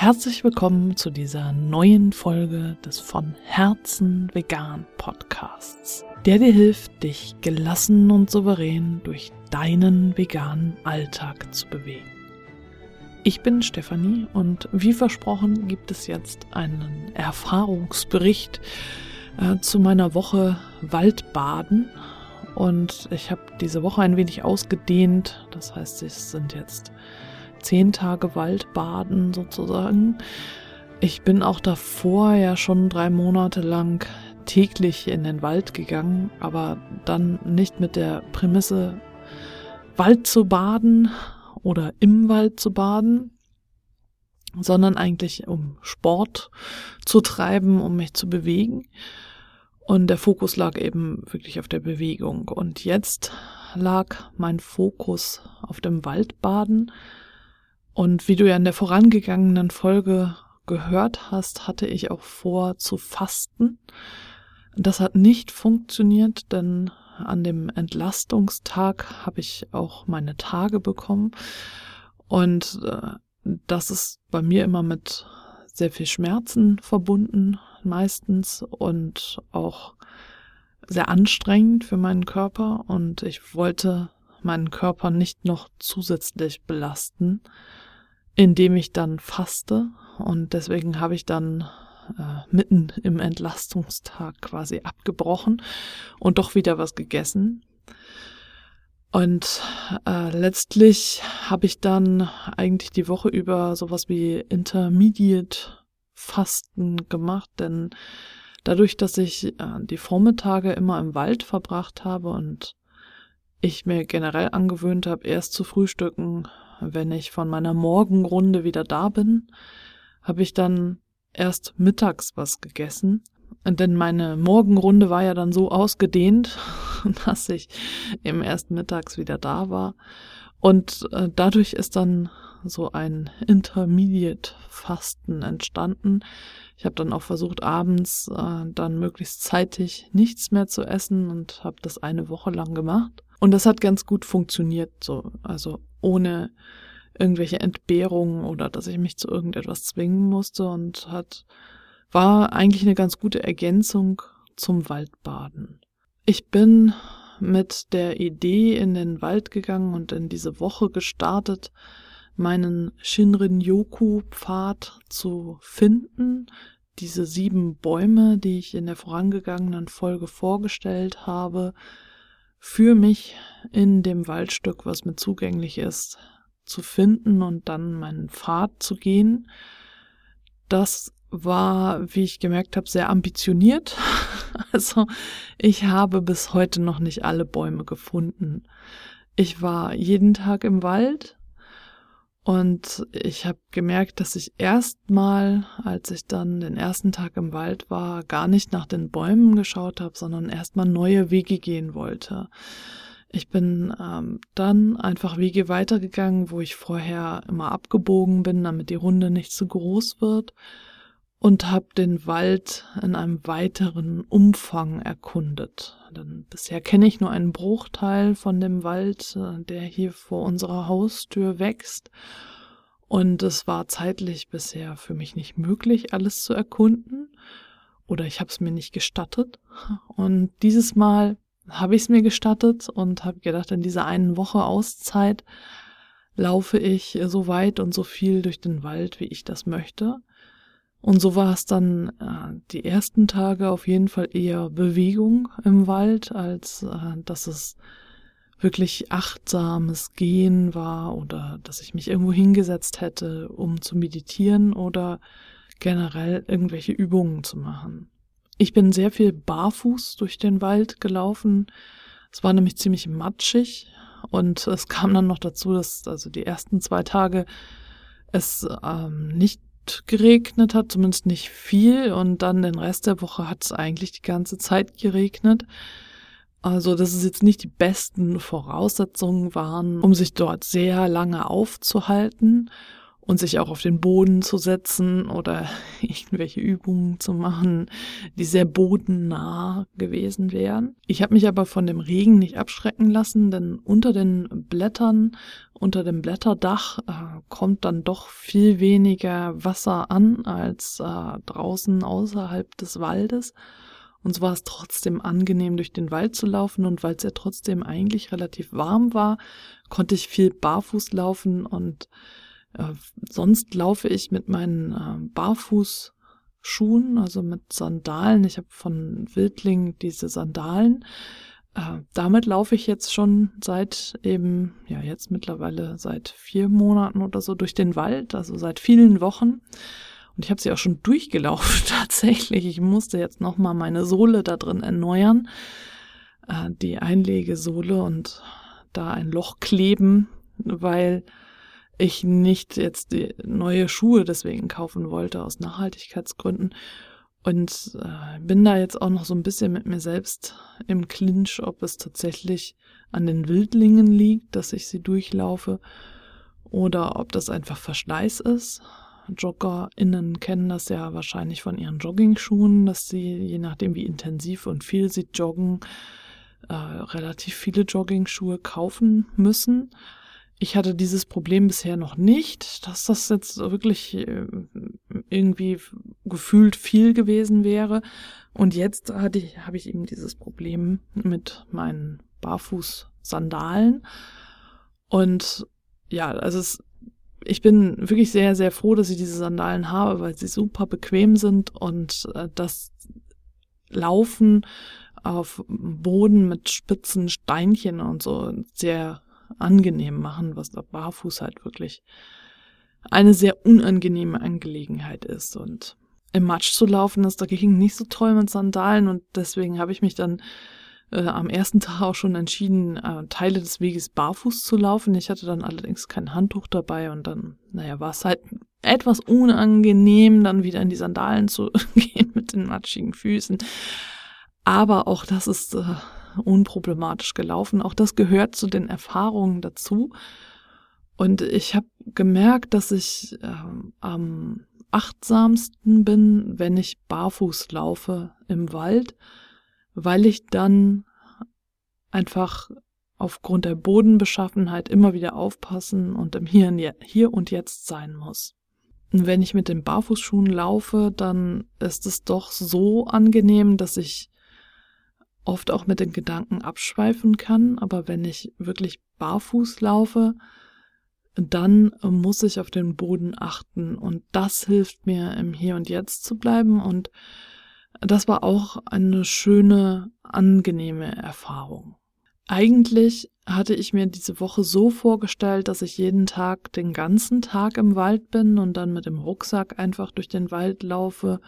Herzlich willkommen zu dieser neuen Folge des von Herzen vegan Podcasts, der dir hilft, dich gelassen und souverän durch deinen veganen Alltag zu bewegen. Ich bin Stefanie und wie versprochen gibt es jetzt einen Erfahrungsbericht äh, zu meiner Woche Waldbaden und ich habe diese Woche ein wenig ausgedehnt. Das heißt, es sind jetzt zehn Tage Waldbaden sozusagen. Ich bin auch davor ja schon drei Monate lang täglich in den Wald gegangen, aber dann nicht mit der Prämisse, Wald zu baden oder im Wald zu baden, sondern eigentlich um Sport zu treiben, um mich zu bewegen. Und der Fokus lag eben wirklich auf der Bewegung. Und jetzt lag mein Fokus auf dem Waldbaden. Und wie du ja in der vorangegangenen Folge gehört hast, hatte ich auch vor zu fasten. Das hat nicht funktioniert, denn an dem Entlastungstag habe ich auch meine Tage bekommen. Und äh, das ist bei mir immer mit sehr viel Schmerzen verbunden, meistens und auch sehr anstrengend für meinen Körper und ich wollte meinen Körper nicht noch zusätzlich belasten, indem ich dann faste und deswegen habe ich dann äh, mitten im Entlastungstag quasi abgebrochen und doch wieder was gegessen. Und äh, letztlich habe ich dann eigentlich die Woche über sowas wie Intermediate Fasten gemacht, denn dadurch, dass ich äh, die Vormittage immer im Wald verbracht habe und ich mir generell angewöhnt habe, erst zu frühstücken, wenn ich von meiner Morgenrunde wieder da bin, habe ich dann erst mittags was gegessen. Denn meine Morgenrunde war ja dann so ausgedehnt, dass ich eben erst mittags wieder da war. Und äh, dadurch ist dann so ein Intermediate-Fasten entstanden. Ich habe dann auch versucht, abends äh, dann möglichst zeitig nichts mehr zu essen und habe das eine Woche lang gemacht. Und das hat ganz gut funktioniert, so, also ohne irgendwelche Entbehrungen oder dass ich mich zu irgendetwas zwingen musste und hat, war eigentlich eine ganz gute Ergänzung zum Waldbaden. Ich bin mit der Idee in den Wald gegangen und in diese Woche gestartet, meinen Shinrin-Yoku-Pfad zu finden. Diese sieben Bäume, die ich in der vorangegangenen Folge vorgestellt habe, für mich in dem Waldstück, was mir zugänglich ist, zu finden und dann meinen Pfad zu gehen. Das war, wie ich gemerkt habe, sehr ambitioniert. Also ich habe bis heute noch nicht alle Bäume gefunden. Ich war jeden Tag im Wald und ich habe gemerkt, dass ich erstmal, als ich dann den ersten Tag im Wald war, gar nicht nach den Bäumen geschaut habe, sondern erstmal neue Wege gehen wollte. Ich bin ähm, dann einfach Wege weitergegangen, wo ich vorher immer abgebogen bin, damit die Runde nicht zu groß wird und habe den Wald in einem weiteren Umfang erkundet. Denn bisher kenne ich nur einen Bruchteil von dem Wald, äh, der hier vor unserer Haustür wächst. Und es war zeitlich bisher für mich nicht möglich, alles zu erkunden. Oder ich habe es mir nicht gestattet. Und dieses Mal habe ich es mir gestattet und habe gedacht, in dieser einen Woche Auszeit laufe ich so weit und so viel durch den Wald, wie ich das möchte. Und so war es dann äh, die ersten Tage auf jeden Fall eher Bewegung im Wald, als äh, dass es wirklich achtsames Gehen war oder dass ich mich irgendwo hingesetzt hätte, um zu meditieren oder generell irgendwelche Übungen zu machen. Ich bin sehr viel barfuß durch den Wald gelaufen. Es war nämlich ziemlich matschig und es kam dann noch dazu, dass also die ersten zwei Tage es ähm, nicht geregnet hat, zumindest nicht viel. Und dann den Rest der Woche hat es eigentlich die ganze Zeit geregnet. Also, dass es jetzt nicht die besten Voraussetzungen waren, um sich dort sehr lange aufzuhalten. Und sich auch auf den Boden zu setzen oder irgendwelche Übungen zu machen, die sehr bodennah gewesen wären. Ich habe mich aber von dem Regen nicht abschrecken lassen, denn unter den Blättern, unter dem Blätterdach äh, kommt dann doch viel weniger Wasser an als äh, draußen außerhalb des Waldes. Und so war es trotzdem angenehm, durch den Wald zu laufen. Und weil es ja trotzdem eigentlich relativ warm war, konnte ich viel barfuß laufen und äh, sonst laufe ich mit meinen äh, Barfußschuhen, also mit Sandalen. Ich habe von Wildling diese Sandalen. Äh, damit laufe ich jetzt schon seit eben, ja, jetzt mittlerweile seit vier Monaten oder so durch den Wald, also seit vielen Wochen. Und ich habe sie auch schon durchgelaufen tatsächlich. Ich musste jetzt nochmal meine Sohle da drin erneuern, äh, die Einlegesohle und da ein Loch kleben, weil ich nicht jetzt die neue Schuhe deswegen kaufen wollte aus Nachhaltigkeitsgründen. Und äh, bin da jetzt auch noch so ein bisschen mit mir selbst im Clinch, ob es tatsächlich an den Wildlingen liegt, dass ich sie durchlaufe, oder ob das einfach Verschleiß ist. JoggerInnen kennen das ja wahrscheinlich von ihren Jogging-Schuhen, dass sie, je nachdem wie intensiv und viel sie joggen, äh, relativ viele Jogging-Schuhe kaufen müssen. Ich hatte dieses Problem bisher noch nicht, dass das jetzt wirklich äh, irgendwie gefühlt viel gewesen wäre. Und jetzt hatte ich, habe ich eben dieses Problem mit meinen Barfuß-Sandalen. Und ja, also es, ich bin wirklich sehr, sehr froh, dass ich diese Sandalen habe, weil sie super bequem sind und äh, das Laufen auf Boden mit spitzen Steinchen und so sehr angenehm machen, was da barfuß halt wirklich eine sehr unangenehme Angelegenheit ist. Und im Matsch zu laufen ist dagegen nicht so toll mit Sandalen und deswegen habe ich mich dann äh, am ersten Tag auch schon entschieden, äh, Teile des Weges barfuß zu laufen. Ich hatte dann allerdings kein Handtuch dabei und dann, naja, war es halt etwas unangenehm, dann wieder in die Sandalen zu gehen mit den matschigen Füßen. Aber auch das ist äh, unproblematisch gelaufen. Auch das gehört zu den Erfahrungen dazu. Und ich habe gemerkt, dass ich äh, am achtsamsten bin, wenn ich barfuß laufe im Wald, weil ich dann einfach aufgrund der Bodenbeschaffenheit immer wieder aufpassen und im Hier, Hier und Jetzt sein muss. Und wenn ich mit den Barfußschuhen laufe, dann ist es doch so angenehm, dass ich oft auch mit den Gedanken abschweifen kann, aber wenn ich wirklich barfuß laufe, dann muss ich auf den Boden achten. Und das hilft mir im Hier und Jetzt zu bleiben. Und das war auch eine schöne, angenehme Erfahrung. Eigentlich hatte ich mir diese Woche so vorgestellt, dass ich jeden Tag den ganzen Tag im Wald bin und dann mit dem Rucksack einfach durch den Wald laufe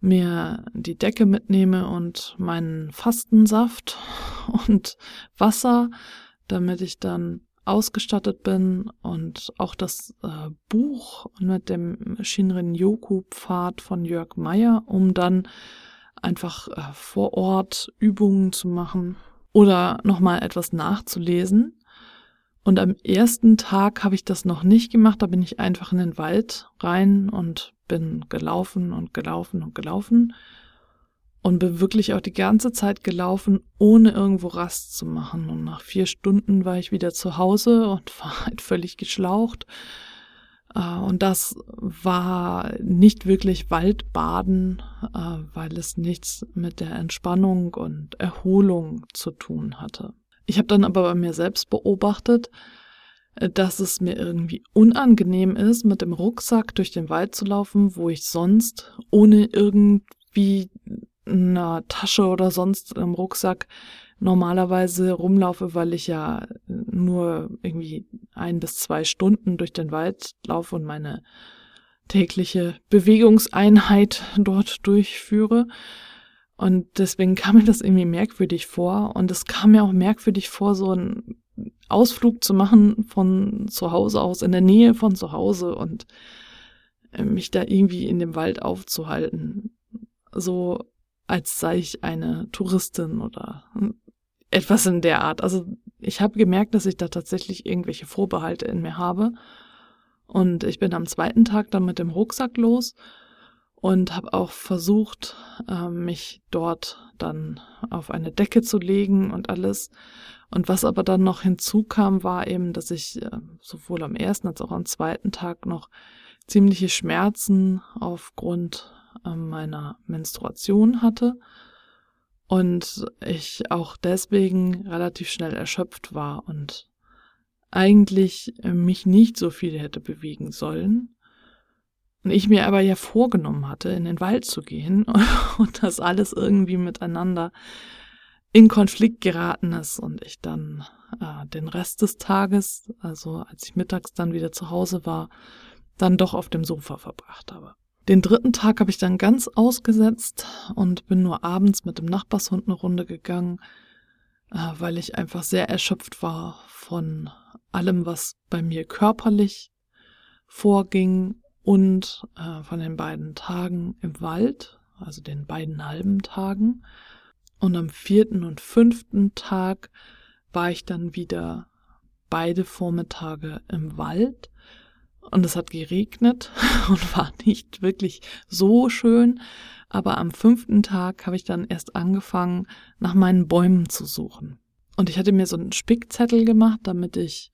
mir die Decke mitnehme und meinen Fastensaft und Wasser, damit ich dann ausgestattet bin und auch das äh, Buch mit dem Shinrin-Yoku-Pfad von Jörg Meyer, um dann einfach äh, vor Ort Übungen zu machen oder nochmal etwas nachzulesen. Und am ersten Tag habe ich das noch nicht gemacht, da bin ich einfach in den Wald rein und bin gelaufen und gelaufen und gelaufen und bin wirklich auch die ganze Zeit gelaufen, ohne irgendwo Rast zu machen. Und nach vier Stunden war ich wieder zu Hause und war halt völlig geschlaucht. Äh, und das war nicht wirklich Waldbaden, äh, weil es nichts mit der Entspannung und Erholung zu tun hatte. Ich habe dann aber bei mir selbst beobachtet, dass es mir irgendwie unangenehm ist, mit dem Rucksack durch den Wald zu laufen, wo ich sonst ohne irgendwie eine Tasche oder sonst im Rucksack normalerweise rumlaufe, weil ich ja nur irgendwie ein bis zwei Stunden durch den Wald laufe und meine tägliche Bewegungseinheit dort durchführe. Und deswegen kam mir das irgendwie merkwürdig vor. Und es kam mir auch merkwürdig vor, so ein Ausflug zu machen von zu Hause aus, in der Nähe von zu Hause und äh, mich da irgendwie in dem Wald aufzuhalten. So als sei ich eine Touristin oder etwas in der Art. Also ich habe gemerkt, dass ich da tatsächlich irgendwelche Vorbehalte in mir habe. Und ich bin am zweiten Tag dann mit dem Rucksack los und habe auch versucht, äh, mich dort dann auf eine Decke zu legen und alles. Und was aber dann noch hinzukam, war eben, dass ich äh, sowohl am ersten als auch am zweiten Tag noch ziemliche Schmerzen aufgrund äh, meiner Menstruation hatte und ich auch deswegen relativ schnell erschöpft war und eigentlich mich nicht so viel hätte bewegen sollen. Und ich mir aber ja vorgenommen hatte, in den Wald zu gehen und das alles irgendwie miteinander in Konflikt geraten ist und ich dann äh, den Rest des Tages, also als ich mittags dann wieder zu Hause war, dann doch auf dem Sofa verbracht habe. Den dritten Tag habe ich dann ganz ausgesetzt und bin nur abends mit dem Nachbarshund eine Runde gegangen, äh, weil ich einfach sehr erschöpft war von allem, was bei mir körperlich vorging und äh, von den beiden Tagen im Wald, also den beiden halben Tagen. Und am vierten und fünften Tag war ich dann wieder beide Vormittage im Wald und es hat geregnet und war nicht wirklich so schön. Aber am fünften Tag habe ich dann erst angefangen, nach meinen Bäumen zu suchen. Und ich hatte mir so einen Spickzettel gemacht, damit ich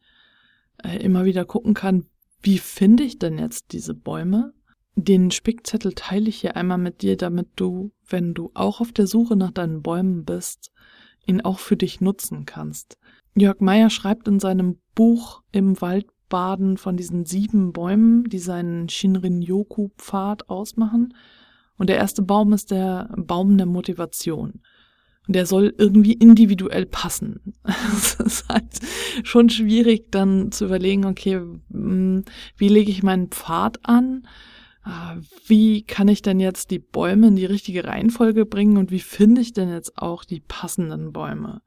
äh, immer wieder gucken kann, wie finde ich denn jetzt diese Bäume? Den Spickzettel teile ich hier einmal mit dir, damit du, wenn du auch auf der Suche nach deinen Bäumen bist, ihn auch für dich nutzen kannst. Jörg Meyer schreibt in seinem Buch Im Waldbaden von diesen sieben Bäumen, die seinen Shinrin-Yoku-Pfad ausmachen. Und der erste Baum ist der Baum der Motivation. Und der soll irgendwie individuell passen. Es ist halt schon schwierig, dann zu überlegen, okay, hm, wie lege ich meinen Pfad an? Ah, wie kann ich denn jetzt die Bäume in die richtige Reihenfolge bringen und wie finde ich denn jetzt auch die passenden Bäume?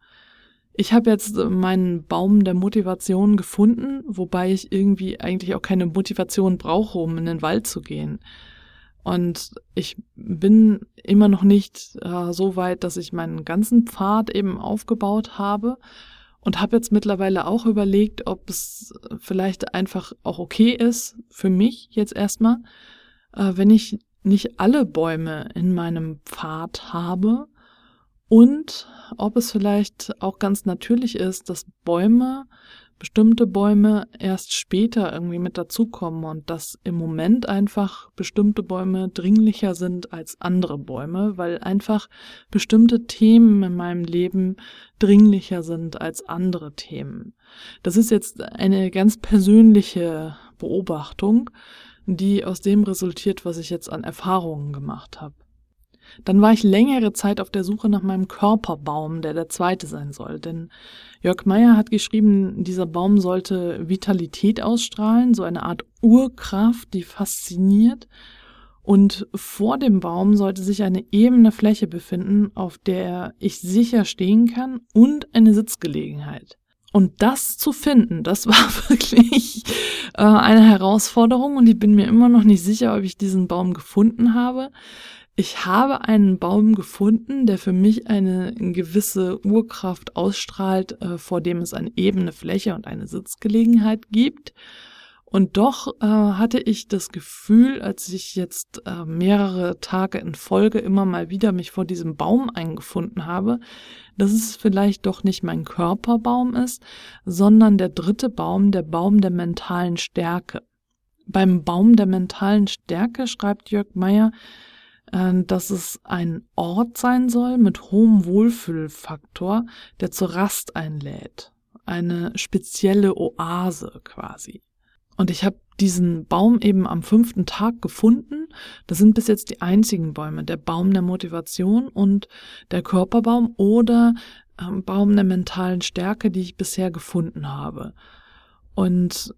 Ich habe jetzt meinen Baum der Motivation gefunden, wobei ich irgendwie eigentlich auch keine Motivation brauche, um in den Wald zu gehen. Und ich bin immer noch nicht äh, so weit, dass ich meinen ganzen Pfad eben aufgebaut habe. Und habe jetzt mittlerweile auch überlegt, ob es vielleicht einfach auch okay ist für mich jetzt erstmal, äh, wenn ich nicht alle Bäume in meinem Pfad habe und ob es vielleicht auch ganz natürlich ist, dass Bäume bestimmte Bäume erst später irgendwie mit dazukommen und dass im Moment einfach bestimmte Bäume dringlicher sind als andere Bäume, weil einfach bestimmte Themen in meinem Leben dringlicher sind als andere Themen. Das ist jetzt eine ganz persönliche Beobachtung, die aus dem resultiert, was ich jetzt an Erfahrungen gemacht habe. Dann war ich längere Zeit auf der Suche nach meinem Körperbaum, der der zweite sein soll. Denn Jörg Meyer hat geschrieben, dieser Baum sollte Vitalität ausstrahlen, so eine Art Urkraft, die fasziniert. Und vor dem Baum sollte sich eine ebene Fläche befinden, auf der ich sicher stehen kann und eine Sitzgelegenheit. Und das zu finden, das war wirklich äh, eine Herausforderung und ich bin mir immer noch nicht sicher, ob ich diesen Baum gefunden habe ich habe einen Baum gefunden, der für mich eine gewisse Urkraft ausstrahlt, äh, vor dem es eine ebene Fläche und eine Sitzgelegenheit gibt. Und doch äh, hatte ich das Gefühl, als ich jetzt äh, mehrere Tage in Folge immer mal wieder mich vor diesem Baum eingefunden habe, dass es vielleicht doch nicht mein Körperbaum ist, sondern der dritte Baum, der Baum der mentalen Stärke. Beim Baum der mentalen Stärke schreibt Jörg Meyer, dass es ein Ort sein soll mit hohem Wohlfühlfaktor, der zur Rast einlädt. Eine spezielle Oase quasi. Und ich habe diesen Baum eben am fünften Tag gefunden. Das sind bis jetzt die einzigen Bäume. Der Baum der Motivation und der Körperbaum oder ähm, Baum der mentalen Stärke, die ich bisher gefunden habe. Und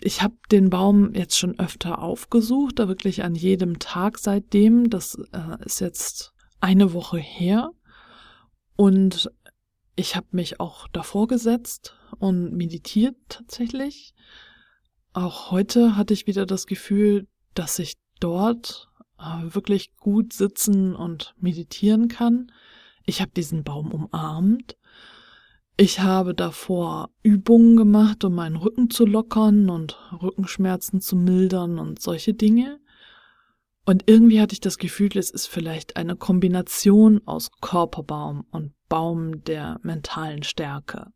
ich habe den Baum jetzt schon öfter aufgesucht, da wirklich an jedem Tag seitdem. Das äh, ist jetzt eine Woche her. Und ich habe mich auch davor gesetzt und meditiert tatsächlich. Auch heute hatte ich wieder das Gefühl, dass ich dort äh, wirklich gut sitzen und meditieren kann. Ich habe diesen Baum umarmt. Ich habe davor Übungen gemacht, um meinen Rücken zu lockern und Rückenschmerzen zu mildern und solche Dinge. Und irgendwie hatte ich das Gefühl, es ist vielleicht eine Kombination aus Körperbaum und Baum der mentalen Stärke.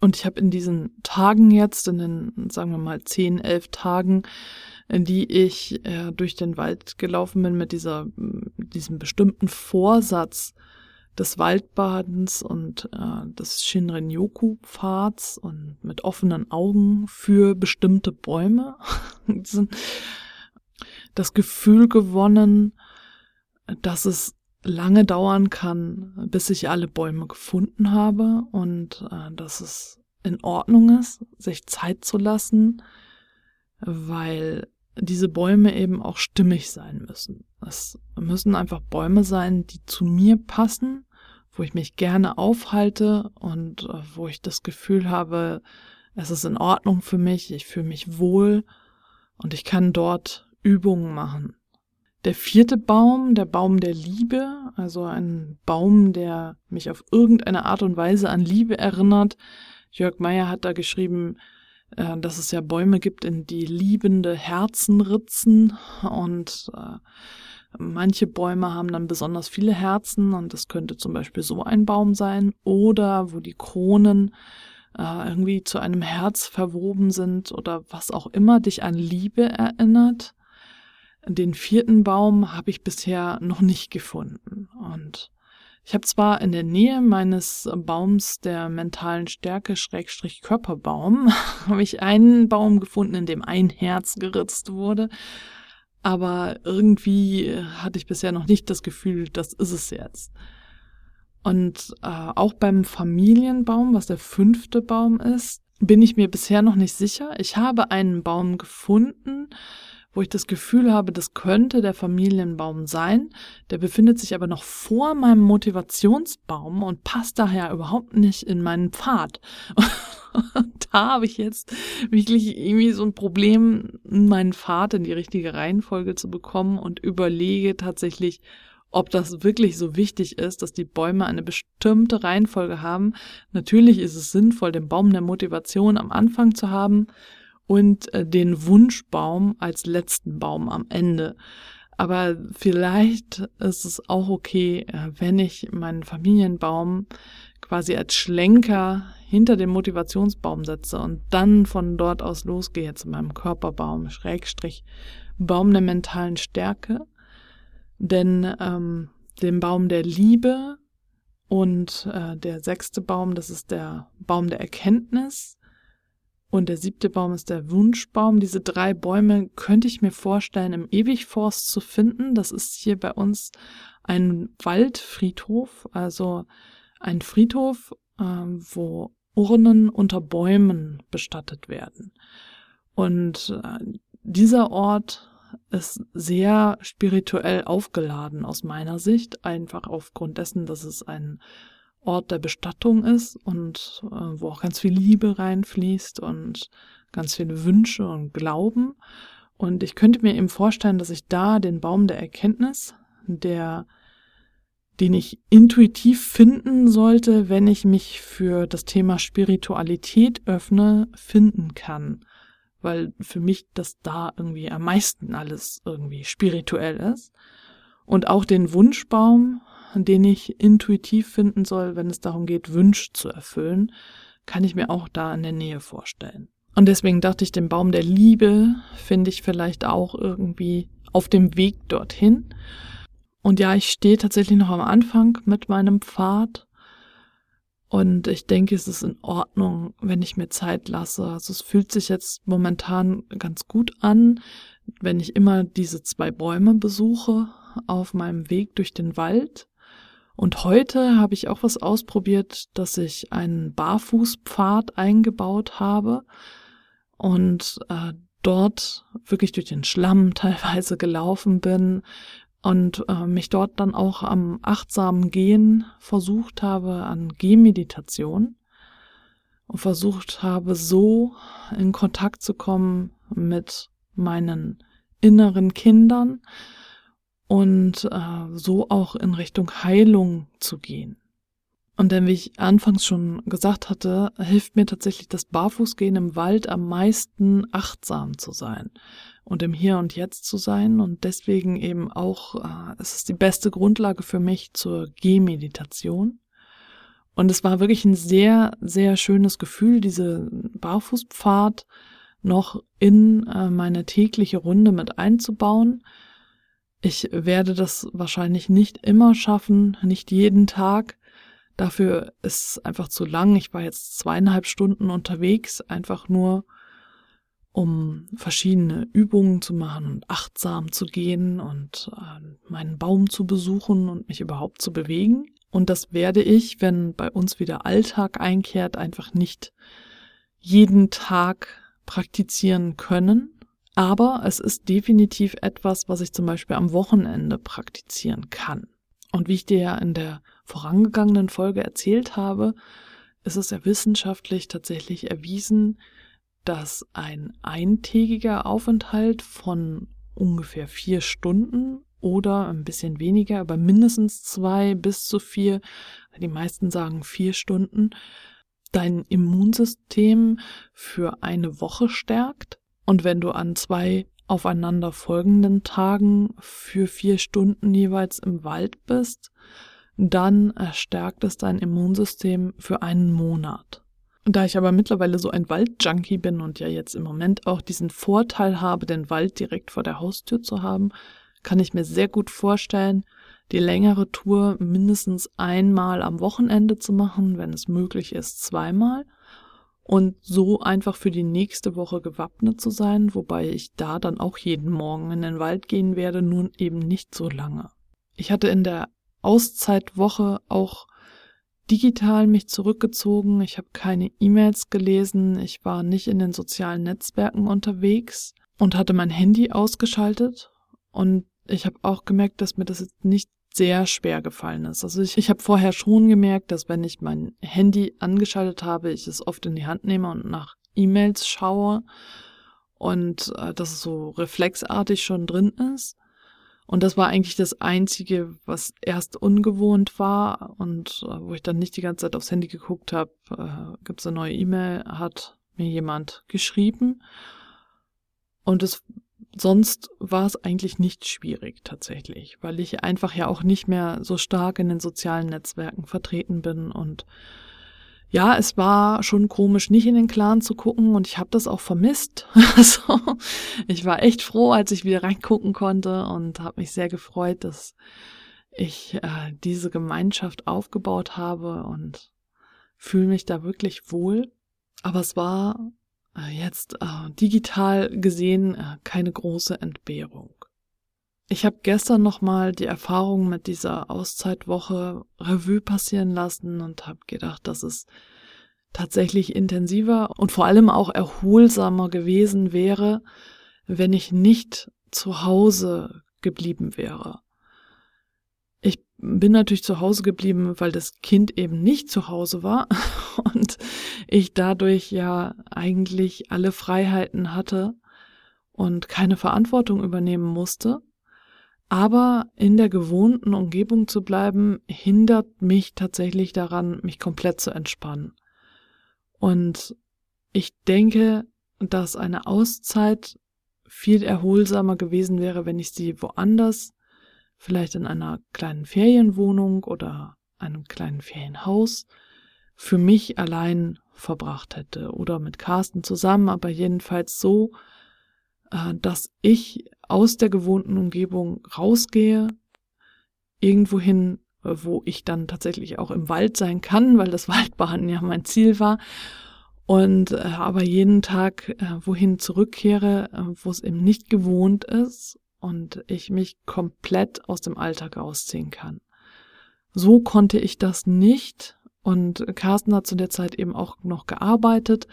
Und ich habe in diesen Tagen jetzt, in den, sagen wir mal, zehn, elf Tagen, in die ich äh, durch den Wald gelaufen bin mit dieser, diesem bestimmten Vorsatz, des Waldbadens und äh, des Shinrin-yoku-Pfads und mit offenen Augen für bestimmte Bäume das Gefühl gewonnen, dass es lange dauern kann, bis ich alle Bäume gefunden habe und äh, dass es in Ordnung ist, sich Zeit zu lassen, weil diese Bäume eben auch stimmig sein müssen. Es müssen einfach Bäume sein, die zu mir passen, wo ich mich gerne aufhalte und äh, wo ich das Gefühl habe, es ist in Ordnung für mich, ich fühle mich wohl und ich kann dort Übungen machen. Der vierte Baum, der Baum der Liebe, also ein Baum, der mich auf irgendeine Art und Weise an Liebe erinnert. Jörg Meyer hat da geschrieben, äh, dass es ja Bäume gibt, in die liebende Herzen ritzen. Und äh, manche Bäume haben dann besonders viele Herzen. Und das könnte zum Beispiel so ein Baum sein. Oder wo die Kronen äh, irgendwie zu einem Herz verwoben sind oder was auch immer dich an Liebe erinnert. Den vierten Baum habe ich bisher noch nicht gefunden. Und ich habe zwar in der Nähe meines Baums der mentalen Stärke Schrägstrich Körperbaum, habe ich einen Baum gefunden, in dem ein Herz geritzt wurde, aber irgendwie hatte ich bisher noch nicht das Gefühl, das ist es jetzt. Und äh, auch beim Familienbaum, was der fünfte Baum ist, bin ich mir bisher noch nicht sicher. Ich habe einen Baum gefunden, wo ich das Gefühl habe, das könnte der Familienbaum sein. Der befindet sich aber noch vor meinem Motivationsbaum und passt daher überhaupt nicht in meinen Pfad. Und da habe ich jetzt wirklich irgendwie so ein Problem, meinen Pfad in die richtige Reihenfolge zu bekommen und überlege tatsächlich, ob das wirklich so wichtig ist, dass die Bäume eine bestimmte Reihenfolge haben. Natürlich ist es sinnvoll, den Baum der Motivation am Anfang zu haben und äh, den Wunschbaum als letzten Baum am Ende. Aber vielleicht ist es auch okay, äh, wenn ich meinen Familienbaum quasi als Schlenker hinter den Motivationsbaum setze und dann von dort aus losgehe zu meinem Körperbaum, Schrägstrich, Baum der mentalen Stärke. Denn ähm, den Baum der Liebe und äh, der sechste Baum, das ist der Baum der Erkenntnis, und der siebte Baum ist der Wunschbaum. Diese drei Bäume könnte ich mir vorstellen, im Ewigforst zu finden. Das ist hier bei uns ein Waldfriedhof, also ein Friedhof, äh, wo Urnen unter Bäumen bestattet werden. Und äh, dieser Ort ist sehr spirituell aufgeladen aus meiner Sicht, einfach aufgrund dessen, dass es ein Ort der Bestattung ist und äh, wo auch ganz viel Liebe reinfließt und ganz viele Wünsche und Glauben. Und ich könnte mir eben vorstellen, dass ich da den Baum der Erkenntnis, der, den ich intuitiv finden sollte, wenn ich mich für das Thema Spiritualität öffne, finden kann. Weil für mich das da irgendwie am meisten alles irgendwie spirituell ist. Und auch den Wunschbaum, den ich intuitiv finden soll, wenn es darum geht, Wünsche zu erfüllen, kann ich mir auch da in der Nähe vorstellen. Und deswegen dachte ich, den Baum der Liebe finde ich vielleicht auch irgendwie auf dem Weg dorthin. Und ja, ich stehe tatsächlich noch am Anfang mit meinem Pfad. Und ich denke, es ist in Ordnung, wenn ich mir Zeit lasse. Also es fühlt sich jetzt momentan ganz gut an, wenn ich immer diese zwei Bäume besuche auf meinem Weg durch den Wald. Und heute habe ich auch was ausprobiert, dass ich einen Barfußpfad eingebaut habe und äh, dort wirklich durch den Schlamm teilweise gelaufen bin und äh, mich dort dann auch am achtsamen Gehen versucht habe an Gehmeditation und versucht habe, so in Kontakt zu kommen mit meinen inneren Kindern, und äh, so auch in Richtung Heilung zu gehen. Und denn wie ich anfangs schon gesagt hatte, hilft mir tatsächlich das Barfußgehen im Wald am meisten achtsam zu sein und im Hier und Jetzt zu sein und deswegen eben auch, äh, es ist die beste Grundlage für mich zur Gehmeditation. Und es war wirklich ein sehr, sehr schönes Gefühl, diese Barfußpfad noch in äh, meine tägliche Runde mit einzubauen. Ich werde das wahrscheinlich nicht immer schaffen, nicht jeden Tag. Dafür ist es einfach zu lang. Ich war jetzt zweieinhalb Stunden unterwegs, einfach nur um verschiedene Übungen zu machen und achtsam zu gehen und äh, meinen Baum zu besuchen und mich überhaupt zu bewegen. Und das werde ich, wenn bei uns wieder Alltag einkehrt, einfach nicht jeden Tag praktizieren können. Aber es ist definitiv etwas, was ich zum Beispiel am Wochenende praktizieren kann. Und wie ich dir ja in der vorangegangenen Folge erzählt habe, ist es ja wissenschaftlich tatsächlich erwiesen, dass ein eintägiger Aufenthalt von ungefähr vier Stunden oder ein bisschen weniger, aber mindestens zwei bis zu vier, die meisten sagen vier Stunden, dein Immunsystem für eine Woche stärkt. Und wenn du an zwei aufeinander folgenden Tagen für vier Stunden jeweils im Wald bist, dann stärkt es dein Immunsystem für einen Monat. Da ich aber mittlerweile so ein Waldjunkie bin und ja jetzt im Moment auch diesen Vorteil habe, den Wald direkt vor der Haustür zu haben, kann ich mir sehr gut vorstellen, die längere Tour mindestens einmal am Wochenende zu machen, wenn es möglich ist, zweimal. Und so einfach für die nächste Woche gewappnet zu sein, wobei ich da dann auch jeden Morgen in den Wald gehen werde, nun eben nicht so lange. Ich hatte in der Auszeitwoche auch digital mich zurückgezogen. Ich habe keine E-Mails gelesen. Ich war nicht in den sozialen Netzwerken unterwegs und hatte mein Handy ausgeschaltet. Und ich habe auch gemerkt, dass mir das jetzt nicht sehr schwer gefallen ist. Also ich, ich habe vorher schon gemerkt, dass wenn ich mein Handy angeschaltet habe, ich es oft in die Hand nehme und nach E-Mails schaue und äh, dass es so reflexartig schon drin ist. Und das war eigentlich das Einzige, was erst ungewohnt war und äh, wo ich dann nicht die ganze Zeit aufs Handy geguckt habe, äh, gibt es eine neue E-Mail, hat mir jemand geschrieben. Und es sonst war es eigentlich nicht schwierig tatsächlich, weil ich einfach ja auch nicht mehr so stark in den sozialen Netzwerken vertreten bin und ja, es war schon komisch, nicht in den Clan zu gucken und ich habe das auch vermisst. Also ich war echt froh, als ich wieder reingucken konnte und habe mich sehr gefreut, dass ich äh, diese Gemeinschaft aufgebaut habe und fühle mich da wirklich wohl. Aber es war jetzt äh, digital gesehen äh, keine große Entbehrung. Ich habe gestern nochmal die Erfahrung mit dieser Auszeitwoche Revue passieren lassen und habe gedacht, dass es tatsächlich intensiver und vor allem auch erholsamer gewesen wäre, wenn ich nicht zu Hause geblieben wäre. Bin natürlich zu Hause geblieben, weil das Kind eben nicht zu Hause war und ich dadurch ja eigentlich alle Freiheiten hatte und keine Verantwortung übernehmen musste. Aber in der gewohnten Umgebung zu bleiben, hindert mich tatsächlich daran, mich komplett zu entspannen. Und ich denke, dass eine Auszeit viel erholsamer gewesen wäre, wenn ich sie woanders, vielleicht in einer kleinen Ferienwohnung oder einem kleinen Ferienhaus, für mich allein verbracht hätte oder mit Carsten zusammen, aber jedenfalls so, äh, dass ich aus der gewohnten Umgebung rausgehe, irgendwohin, wo ich dann tatsächlich auch im Wald sein kann, weil das Waldbaden ja mein Ziel war. Und äh, aber jeden Tag äh, wohin zurückkehre, wo es eben nicht gewohnt ist und ich mich komplett aus dem Alltag ausziehen kann. So konnte ich das nicht. Und Carsten hat zu der Zeit eben auch noch gearbeitet.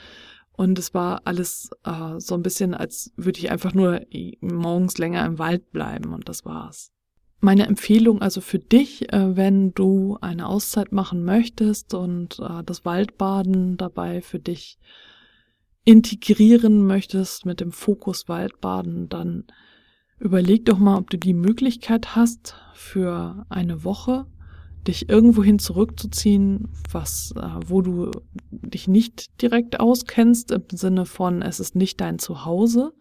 Und es war alles äh, so ein bisschen, als würde ich einfach nur morgens länger im Wald bleiben und das war's. Meine Empfehlung also für dich, äh, wenn du eine Auszeit machen möchtest und äh, das Waldbaden dabei für dich integrieren möchtest mit dem Fokus Waldbaden, dann überleg doch mal, ob du die Möglichkeit hast, für eine Woche dich irgendwohin zurückzuziehen, was, äh, wo du dich nicht direkt auskennst, im Sinne von, es ist nicht dein Zuhause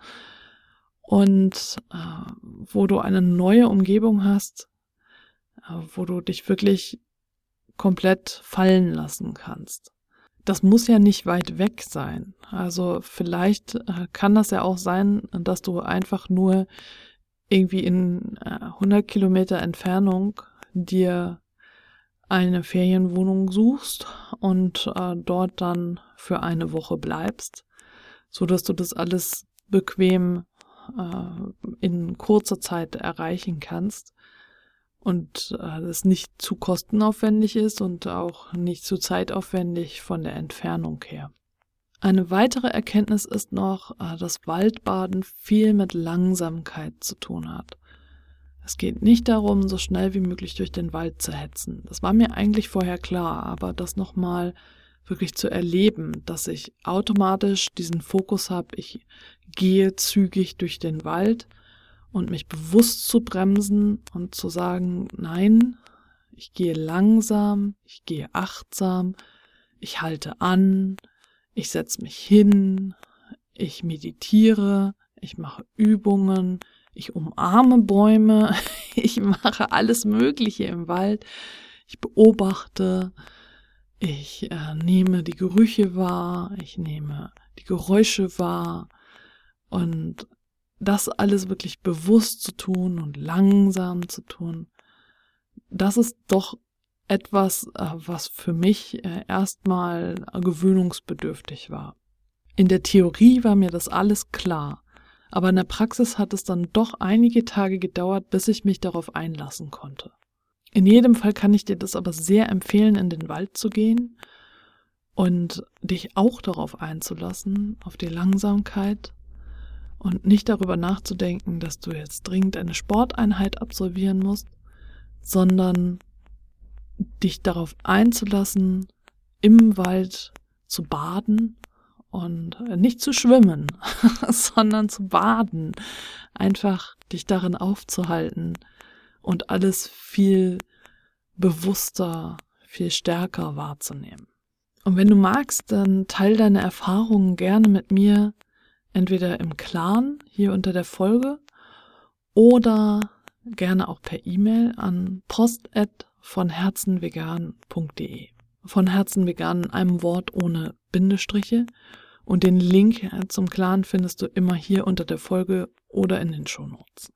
und äh, wo du eine neue Umgebung hast, äh, wo du dich wirklich komplett fallen lassen kannst. Das muss ja nicht weit weg sein. Also vielleicht äh, kann das ja auch sein, dass du einfach nur irgendwie in äh, 100 Kilometer Entfernung dir eine Ferienwohnung suchst und äh, dort dann für eine Woche bleibst, so dass du das alles bequem äh, in kurzer Zeit erreichen kannst und äh, es nicht zu kostenaufwendig ist und auch nicht zu zeitaufwendig von der Entfernung her. Eine weitere Erkenntnis ist noch, äh, dass Waldbaden viel mit Langsamkeit zu tun hat. Es geht nicht darum, so schnell wie möglich durch den Wald zu hetzen. Das war mir eigentlich vorher klar, aber das nochmal wirklich zu erleben, dass ich automatisch diesen Fokus habe, ich gehe zügig durch den Wald und mich bewusst zu bremsen und zu sagen, nein, ich gehe langsam, ich gehe achtsam, ich halte an, ich setze mich hin, ich meditiere, ich mache Übungen, ich umarme Bäume, ich mache alles Mögliche im Wald, ich beobachte, ich äh, nehme die Gerüche wahr, ich nehme die Geräusche wahr und das alles wirklich bewusst zu tun und langsam zu tun, das ist doch etwas, äh, was für mich äh, erstmal gewöhnungsbedürftig war. In der Theorie war mir das alles klar. Aber in der Praxis hat es dann doch einige Tage gedauert, bis ich mich darauf einlassen konnte. In jedem Fall kann ich dir das aber sehr empfehlen, in den Wald zu gehen und dich auch darauf einzulassen, auf die Langsamkeit und nicht darüber nachzudenken, dass du jetzt dringend eine Sporteinheit absolvieren musst, sondern dich darauf einzulassen, im Wald zu baden und nicht zu schwimmen, sondern zu baden, einfach dich darin aufzuhalten und alles viel bewusster, viel stärker wahrzunehmen. Und wenn du magst, dann teil deine Erfahrungen gerne mit mir, entweder im Clan hier unter der Folge oder gerne auch per E-Mail an post von herzenvegan.de. Von Herzen vegan in einem Wort ohne Bindestriche und den Link äh, zum Clan findest du immer hier unter der Folge oder in den Shownotes.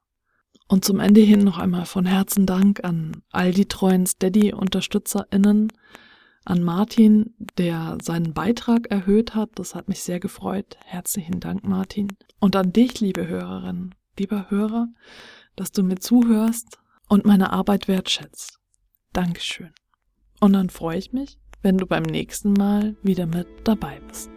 Und zum Ende hin noch einmal von Herzen Dank an all die treuen Steady-UnterstützerInnen, an Martin, der seinen Beitrag erhöht hat. Das hat mich sehr gefreut. Herzlichen Dank, Martin. Und an dich, liebe Hörerin, lieber Hörer, dass du mir zuhörst und meine Arbeit wertschätzt. Dankeschön. Und dann freue ich mich, wenn du beim nächsten Mal wieder mit dabei bist.